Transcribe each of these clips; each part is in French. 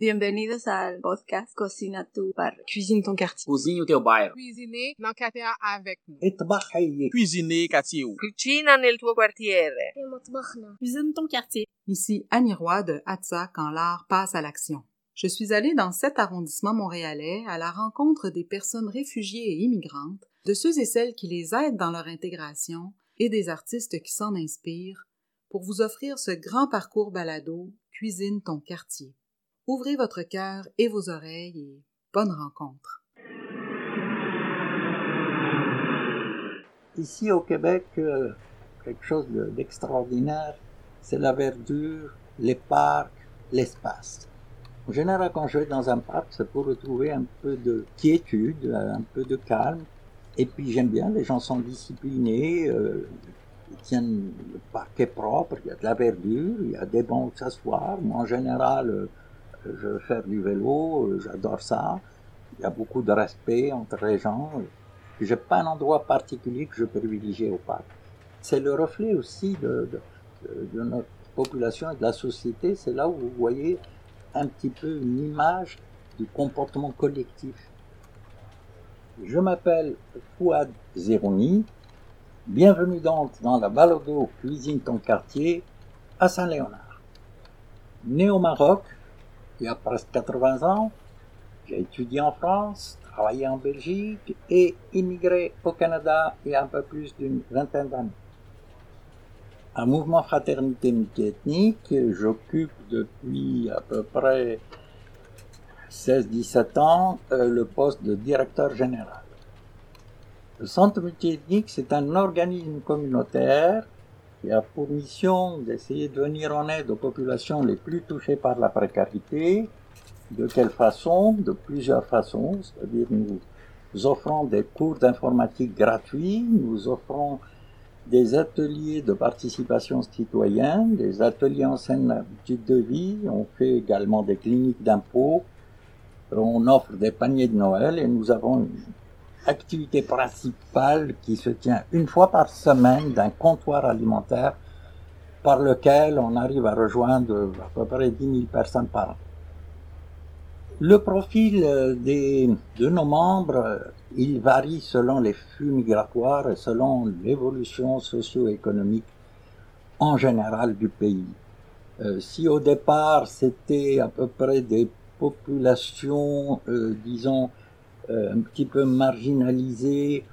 Bienvenidos al podcast Cocina tu barrio. Cuisine ton quartier. Cozinhe o teu bairro. Cuisiner dans quartier avec nous. Cuisiner quartier. Cucina nel tuo quartiere. Cuisine ton quartier. Ici Annie Roy de Hatsa quand l'art passe à l'action. Je suis allée dans cet arrondissement montréalais à la rencontre des personnes réfugiées et immigrantes, de ceux et celles qui les aident dans leur intégration et des artistes qui s'en inspirent pour vous offrir ce grand parcours balado Cuisine ton quartier. Ouvrez votre cœur et vos oreilles et bonne rencontre. Ici au Québec, euh, quelque chose de- d'extraordinaire, c'est la verdure, les parcs, l'espace. En général, quand je vais dans un parc, c'est pour retrouver un peu de quiétude, euh, un peu de calme. Et puis j'aime bien, les gens sont disciplinés, euh, ils tiennent le parc est propre, il y a de la verdure, il y a des bancs où s'asseoir. Moi, en général, euh, je veux faire du vélo, euh, j'adore ça. Il y a beaucoup de respect entre les gens. J'ai pas un endroit particulier que je privilégie au parc. C'est le reflet aussi de, de, de- de notre population et de la société. C'est là où vous voyez un petit peu une image du comportement collectif. Je m'appelle Fouad Zerouni. Bienvenue donc dans la balado Cuisine ton quartier à Saint-Léonard. Né au Maroc, il y a presque 80 ans, j'ai étudié en France, travaillé en Belgique et immigré au Canada il y a un peu plus d'une vingtaine d'années. Un mouvement fraternité multiethnique, j'occupe depuis à peu près 16-17 ans euh, le poste de directeur général. Le centre multiethnique, c'est un organisme communautaire qui a pour mission d'essayer de venir en aide aux populations les plus touchées par la précarité, de quelle façon? De plusieurs façons, c'est-à-dire nous, offrons des cours d'informatique gratuits, nous offrons des ateliers de participation citoyenne, des ateliers en scène habitude de vie, on fait également des cliniques d'impôts, on offre des paniers de Noël et nous avons activité principale qui se tient une fois par semaine d'un comptoir alimentaire par lequel on arrive à rejoindre à peu près 10 000 personnes par an. Le profil euh, des, de nos membres, il varie selon les flux migratoires et selon l'évolution socio-économique en général du pays. Euh, si au départ c'était à peu près des populations, euh, disons, euh, un petit peu marginalisées,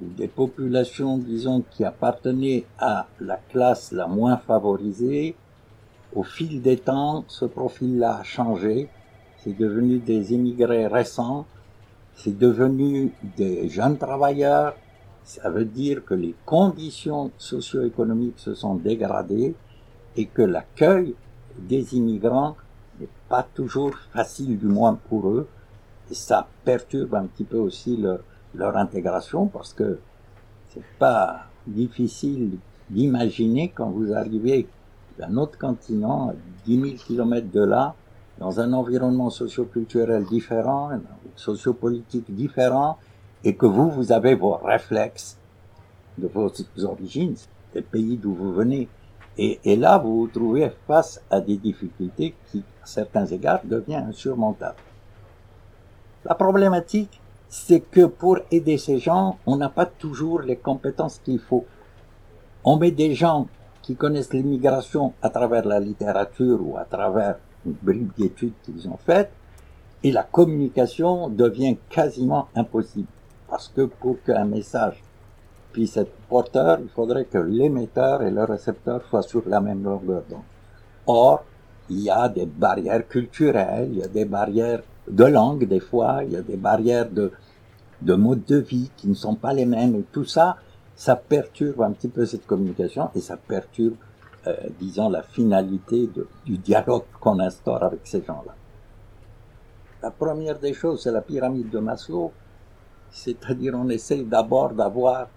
ou des populations, disons, qui appartenaient à la classe la moins favorisée, au fil des temps, ce profil-là a changé. C'est devenu des immigrés récents, c'est devenu des jeunes travailleurs. Ça veut dire que les conditions socio-économiques se sont dégradées et que l'accueil des immigrants n'est pas toujours facile, du moins pour eux. Et ça perturbe un petit peu aussi leur, leur intégration parce que c'est pas difficile d'imaginer quand vous arrivez d'un autre continent, à 10 000 kilomètres de là, dans un environnement socioculturel différent, sociopolitique différent, et que vous, vous avez vos réflexes de vos origines, des pays d'où vous venez. Et, et là, vous vous trouvez face à des difficultés qui, à certains égards, deviennent insurmontables. La problématique, c'est que pour aider ces gens, on n'a pas toujours les compétences qu'il faut. On met des gens qui connaissent l'immigration à travers la littérature ou à travers une bribe d'études qu'ils ont faites, et la communication devient quasiment impossible. Parce que pour qu'un message puisse être porteur, il faudrait que l'émetteur et le récepteur soient sur la même longueur d'onde. Or, il y a des barrières culturelles, il y a des barrières de langue des fois, il y a des barrières de, de mode de vie qui ne sont pas les mêmes, et tout ça, ça perturbe un petit peu cette communication et ça perturbe, euh, disons, la finalité de, du dialogue qu'on instaure avec ces gens-là. La première des choses, c'est la pyramide de Maslow, c'est-à-dire on essaye d'abord d'avoir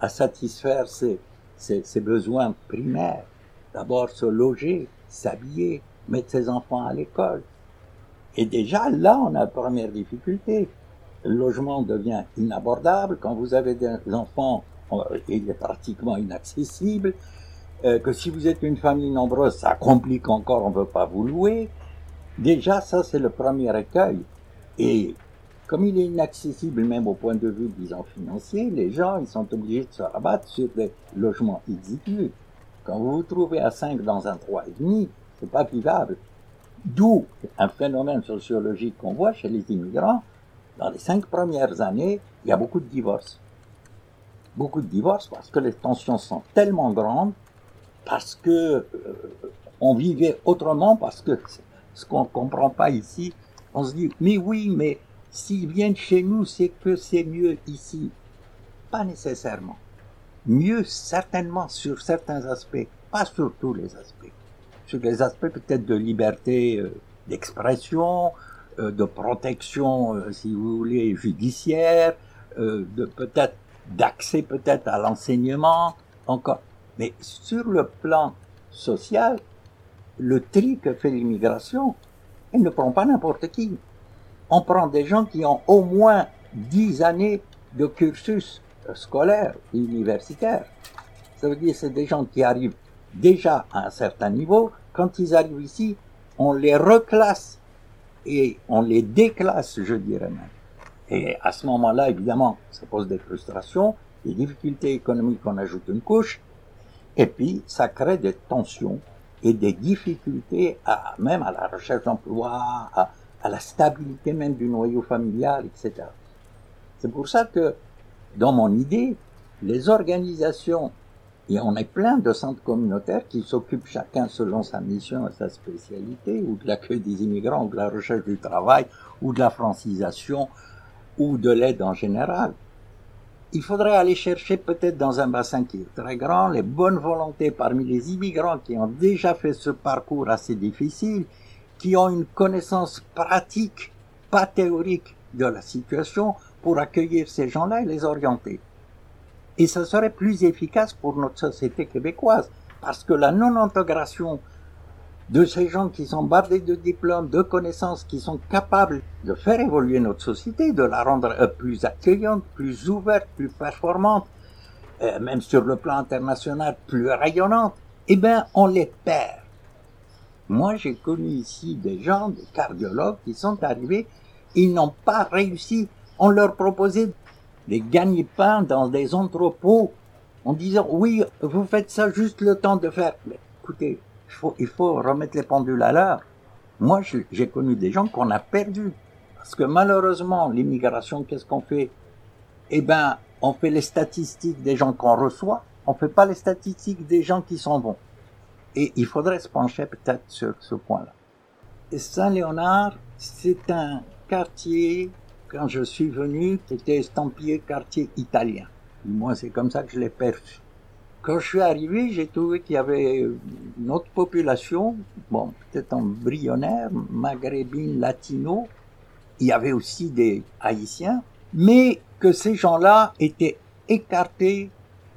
à satisfaire ses, ses, ses besoins primaires, d'abord se loger, s'habiller, mettre ses enfants à l'école. Et déjà là, on a la première difficulté. Le logement devient inabordable. Quand vous avez des enfants, il est pratiquement inaccessible. Euh, que si vous êtes une famille nombreuse, ça complique encore, on ne veut pas vous louer. Déjà, ça, c'est le premier écueil. Et comme il est inaccessible même au point de vue, disons, financier, les gens, ils sont obligés de se rabattre sur des logements exigus. Quand vous vous trouvez à 5 dans un 3,5, c'est pas vivable. D'où un phénomène sociologique qu'on voit chez les immigrants. Dans les cinq premières années, il y a beaucoup de divorces. Beaucoup de divorces parce que les tensions sont tellement grandes, parce que euh, on vivait autrement, parce que ce qu'on comprend pas ici, on se dit, mais oui, mais s'ils viennent chez nous, c'est que c'est mieux ici. Pas nécessairement. Mieux certainement sur certains aspects, pas sur tous les aspects. Sur les aspects peut-être de liberté euh, d'expression, euh, de protection, euh, si vous voulez, judiciaire, de peut-être d'accès peut-être à l'enseignement, encore. Mais sur le plan social, le tri que fait l'immigration, elle ne prend pas n'importe qui. On prend des gens qui ont au moins dix années de cursus scolaire universitaire. Ça veut dire que c'est des gens qui arrivent déjà à un certain niveau. Quand ils arrivent ici, on les reclasse et on les déclasse, je dirais même. Et à ce moment-là, évidemment, ça pose des frustrations, des difficultés économiques, on ajoute une couche, et puis ça crée des tensions et des difficultés à, même à la recherche d'emploi, à, à la stabilité même du noyau familial, etc. C'est pour ça que dans mon idée, les organisations, et on est plein de centres communautaires qui s'occupent chacun selon sa mission et sa spécialité, ou de l'accueil des immigrants, ou de la recherche du travail, ou de la francisation, ou de l'aide en général. Il faudrait aller chercher peut-être dans un bassin qui est très grand les bonnes volontés parmi les immigrants qui ont déjà fait ce parcours assez difficile, qui ont une connaissance pratique, pas théorique de la situation, pour accueillir ces gens-là et les orienter. Et ça serait plus efficace pour notre société québécoise, parce que la non-intégration de ces gens qui sont bardés de diplômes, de connaissances, qui sont capables de faire évoluer notre société, de la rendre euh, plus accueillante, plus ouverte, plus performante, euh, même sur le plan international, plus rayonnante, eh bien, on les perd. Moi, j'ai connu ici des gens, des cardiologues, qui sont arrivés, ils n'ont pas réussi on leur proposait des gagne-pains dans des entrepôts en disant oui, vous faites ça juste le temps de faire. Mais écoutez, il faut, il faut remettre les pendules à l'heure. Moi, j'ai connu des gens qu'on a perdus. Parce que malheureusement, l'immigration, qu'est-ce qu'on fait? Eh ben, on fait les statistiques des gens qu'on reçoit, on fait pas les statistiques des gens qui sont bons. Et il faudrait se pencher peut-être sur ce point-là. Saint-Léonard, c'est un quartier quand je suis venu, c'était estampillé quartier italien. Moi, c'est comme ça que je l'ai perçu. Quand je suis arrivé, j'ai trouvé qu'il y avait une autre population, bon, peut-être embryonnaire, maghrébine, latino. Il y avait aussi des haïtiens, mais que ces gens-là étaient écartés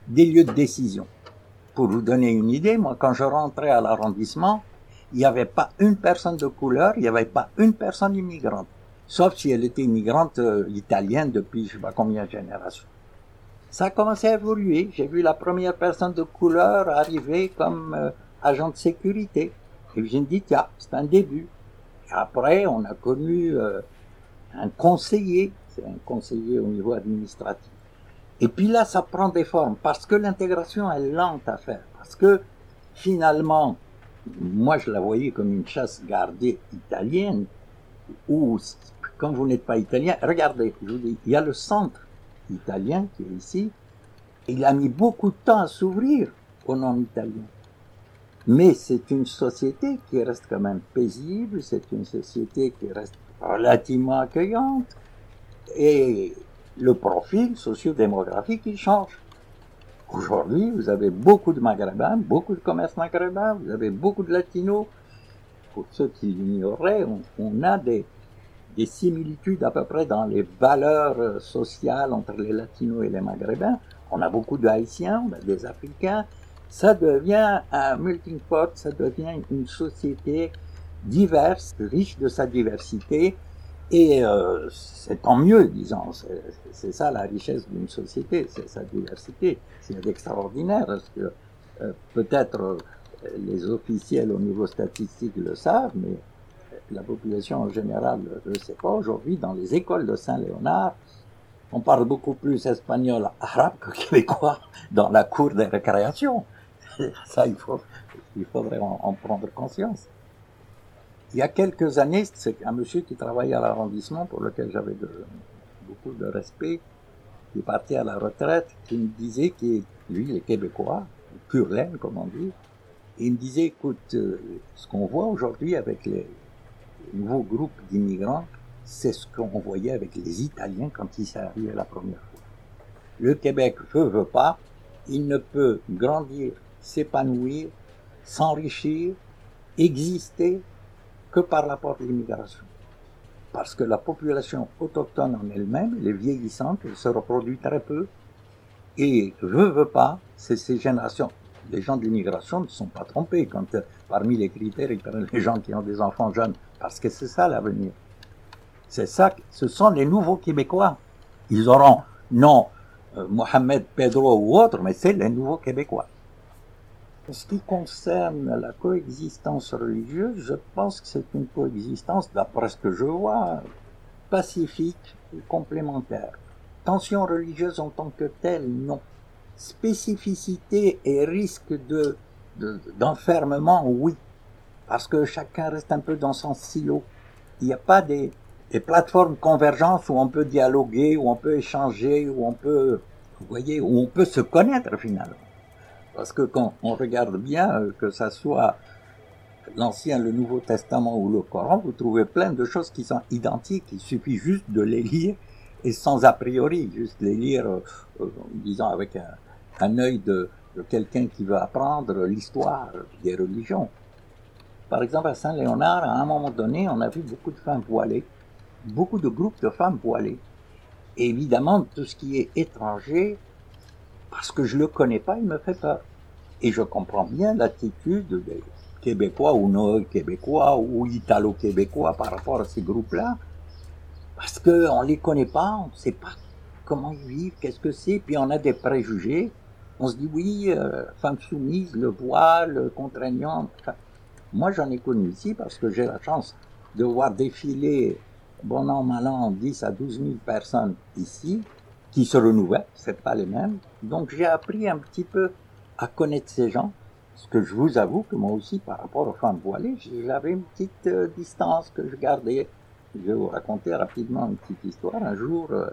des lieux de décision. Pour vous donner une idée, moi, quand je rentrais à l'arrondissement, il n'y avait pas une personne de couleur, il n'y avait pas une personne immigrante sauf si elle était immigrante euh, italienne depuis je sais pas combien de générations. Ça a commencé à évoluer. J'ai vu la première personne de couleur arriver comme euh, agent de sécurité. Et je me dis, tiens, c'est un début. Après, on a connu euh, un conseiller, c'est un conseiller au niveau administratif. Et puis là, ça prend des formes, parce que l'intégration est lente à faire, parce que finalement, moi je la voyais comme une chasse gardée italienne, où quand vous n'êtes pas italien, regardez, je vous dis, il y a le centre italien qui est ici. Il a mis beaucoup de temps à s'ouvrir aux non-italiens. Mais c'est une société qui reste quand même paisible, c'est une société qui reste relativement accueillante. Et le profil socio-démographique, il change. Aujourd'hui, vous avez beaucoup de Maghrébins, beaucoup de commerces maghrébins, vous avez beaucoup de Latinos. Pour ceux qui l'ignoraient, on a des, des similitudes à peu près dans les valeurs euh, sociales entre les latinos et les maghrébins. On a beaucoup de haïtiens, on a des africains. Ça devient un melting ça devient une société diverse, riche de sa diversité. Et euh, c'est tant mieux, disons. C'est ça la richesse d'une société, c'est sa diversité. C'est extraordinaire, parce que euh, peut-être les officiels au niveau statistique le savent, mais la population en général ne le sait pas, aujourd'hui, dans les écoles de Saint-Léonard, on parle beaucoup plus espagnol, arabe que québécois dans la cour des récréations. Ça, il, faut, il faudrait en, prendre conscience. Il y a quelques années, c'est un monsieur qui travaillait à l'arrondissement, pour lequel j'avais beaucoup de respect, qui parti à la retraite, qui me disait que lui, il est québécois, pur laine, comme on dit, il me disait, écoute, euh, ce qu'on voit aujourd'hui avec les nouveaux groupes d'immigrants, c'est ce qu'on voyait avec les Italiens quand ils sont arrivés la première fois. Le Québec veut, veut pas, il ne peut grandir, s'épanouir, s'enrichir, exister que par l'apport de l'immigration. Parce que la population autochtone en elle-même, elle est vieillissante, elle se reproduit très peu, et veut, veut pas, c'est ces générations. Les gens de l'immigration ne sont pas trompés quand euh, parmi les critères les gens qui ont des enfants jeunes, parce que c'est ça l'avenir. C'est ça, ce sont les nouveaux Québécois. Ils auront non euh, Mohamed, Pedro ou autre, mais c'est les nouveaux Québécois. En ce qui concerne la coexistence religieuse, je pense que c'est une coexistence, d'après ce que je vois, pacifique et complémentaire. Tension religieuse en tant que telle, non. Spécificité et risque de, d'enfermement, oui. Parce que chacun reste un peu dans son silo. Il n'y a pas des, des plateformes convergence où on peut dialoguer, où on peut échanger, où on peut, vous voyez, où on peut se connaître finalement. Parce que quand on regarde bien, euh, que ça soit l'Ancien, le Nouveau Testament ou le Coran, vous trouvez plein de choses qui sont identiques. Il suffit juste de les lire et sans a priori, juste les lire, euh, euh, disons, avec un, œil de quelqu'un qui veut apprendre l'histoire des religions. Par exemple, à Saint-Léonard, à un moment donné, on a vu beaucoup de femmes voilées beaucoup de groupes de femmes voilées. Évidemment, tout ce qui est étranger, parce que je le connais pas, il me fait peur. Et je comprends bien l'attitude des Québécois ou non Québécois ou Italo-Québécois par rapport à ces groupes-là, parce qu'on les connaît pas, on ne sait pas comment ils vivent, qu'est-ce que c'est, puis on a des préjugés. On se dit oui, euh, femme soumise, le voile, contraignant. Moi, j'en ai connu ici parce que j'ai la chance de voir défiler bon an, mal an, 10 à 12 000 personnes ici, qui se renouvellent, c'est pas les mêmes. Donc j'ai appris un petit peu à connaître ces gens, ce que je vous avoue que moi aussi, par rapport aux femmes voilées, j'avais une petite euh, distance que je gardais. Je vais vous raconter rapidement une petite histoire. Un jour, euh,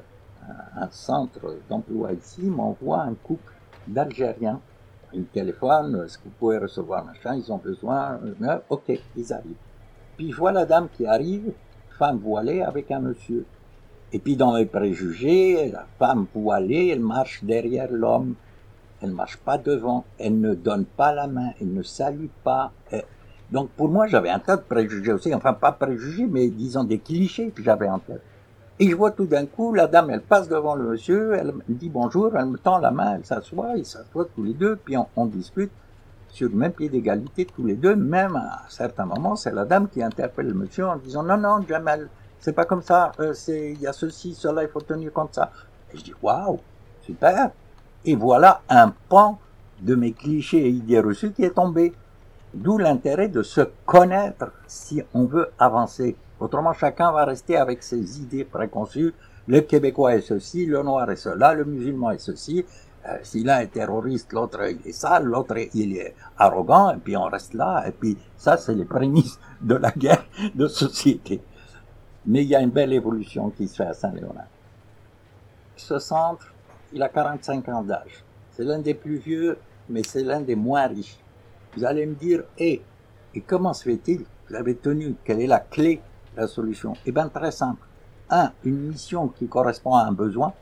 un centre d'emploi ici m'envoie un couple d'Algériens. Ils téléphonent, est-ce que vous pouvez recevoir machin, ils ont besoin, euh, ok, ils arrivent. Puis je vois la dame qui arrive, femme voilée avec un monsieur. Et puis dans les préjugés, la femme voilée, elle marche derrière l'homme. Elle marche pas devant, elle ne donne pas la main, elle ne salue pas. Donc pour moi, j'avais un tas de préjugés aussi, enfin pas préjugés, mais disons des clichés que j'avais en tête. Et je vois tout d'un coup, la dame, elle passe devant le monsieur, elle me dit bonjour, elle me tend la main, elle s'assoit, ils s'assoient tous les deux, puis on discute sur le même pied d'égalité tous les deux, même à certains moments, c'est la dame qui interpelle le monsieur en disant non, non, Jamel, c'est pas comme ça, euh, c'est, il y a ceci, cela, il faut tenir compte de ça. Et je dis waouh, super. Et voilà un pan de mes clichés et idées reçues qui est tombé. D'où l'intérêt de se connaître si on veut avancer. Autrement, chacun va rester avec ses idées préconçues. Le Québécois est ceci, le Noir est cela, le musulman est ceci, euh, si l'un est terroriste, l'autre est sale, l'autre il est arrogant, et puis on reste là, et puis ça c'est les prémices de la guerre de société. Mais il y a une belle évolution qui se fait à Saint-Léonard. Ce centre, il a 45 ans d'âge. C'est l'un des plus vieux, mais c'est l'un des moins riches. Vous allez me dire, hé, et comment se fait-il? Vous avez tenu, quelle est la clé la solution Eh bien très simple. Un, une mission qui correspond à un besoin,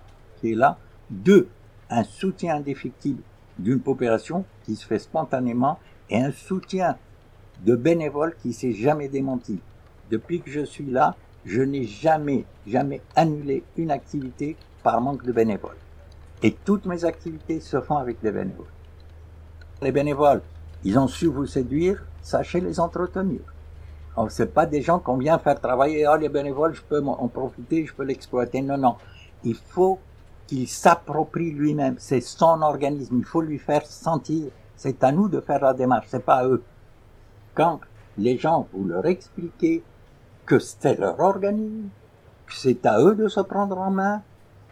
qui est là. Deux, un soutien indéfectible d'une population qui se fait spontanément et un soutien de bénévoles qui s'est jamais démenti. Depuis que je suis là, je n'ai jamais, jamais annulé une activité par manque de bénévoles. Et toutes mes activités se font avec des bénévoles. Les bénévoles, ils ont su vous séduire, sachez les entretenir. Ce n'est pas des gens qu'on vient faire travailler, oh les bénévoles, je peux en profiter, je peux l'exploiter. Non, non. Il faut qu'il s'approprie lui-même. C'est son organisme. Il faut lui faire sentir. C'est à nous de faire la démarche. C'est pas à eux. Quand les gens, vous leur expliquez que c'est leur organisme, que c'est à eux de se prendre en main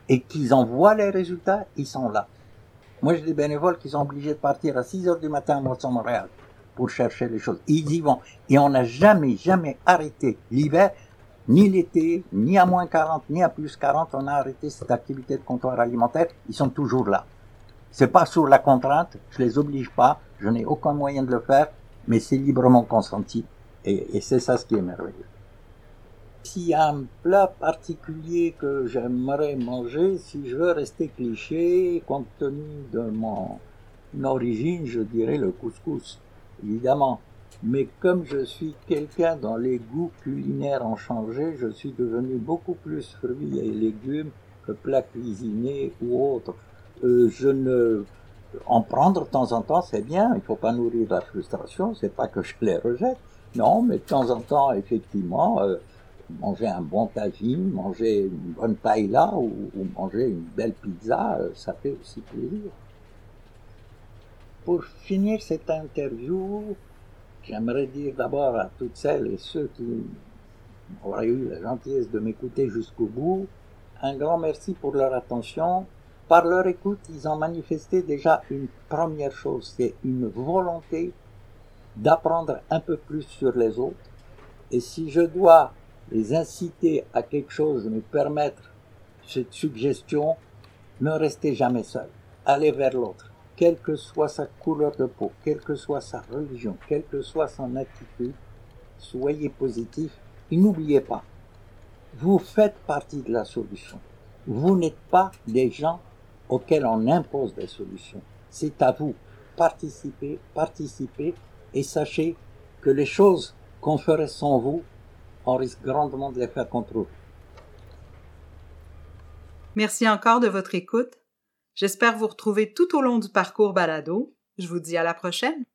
et qu'ils en voient les résultats, ils sont là. Moi, j'ai des bénévoles qui sont obligés de partir à 6 heures du matin à Montréal pour chercher les choses. Ils y vont. Et on n'a jamais, jamais arrêté l'hiver, ni l'été, ni à moins 40, ni à plus 40, on a arrêté cette activité de comptoir alimentaire. Ils sont toujours là. C'est pas sous la contrainte, je les oblige pas, je n'ai aucun moyen de le faire, mais c'est librement consenti. Et, et c'est ça ce qui est merveilleux. S'il y a un plat particulier que j'aimerais manger, si je veux rester cliché, compte tenu de mon origine, je dirais le couscous, évidemment. Mais comme je suis quelqu'un dont les goûts culinaires ont changé, je suis devenu beaucoup plus fruits et légumes que plats cuisinés ou autres. Euh, je ne en prendre de temps en temps, c'est bien. Il faut pas nourrir la frustration. C'est pas que je les rejette. Non, mais de temps en temps, effectivement, euh, manger un bon tagine, manger une bonne paella ou, ou manger une belle pizza, euh, ça fait aussi plaisir. Pour finir cette interview, j'aimerais dire d'abord à toutes celles et ceux qui auraient eu la gentillesse de m'écouter jusqu'au bout, un grand merci pour leur attention. Par leur écoute, ils ont manifesté déjà une première chose, c'est une volonté d'apprendre un peu plus sur les autres. Et si je dois les inciter à quelque chose, me permettre cette suggestion, ne restez jamais seul. Allez vers l'autre quelle que soit sa couleur de peau, quelle que soit sa religion, quelle que soit son attitude, soyez positif et n'oubliez pas, vous faites partie de la solution. Vous n'êtes pas des gens auxquels on impose des solutions. C'est à vous. Participez, participez et sachez que les choses qu'on ferait sans vous, on risque grandement de les faire contre vous. Merci encore de votre écoute J'espère vous retrouver tout au long du parcours balado. Je vous dis à la prochaine.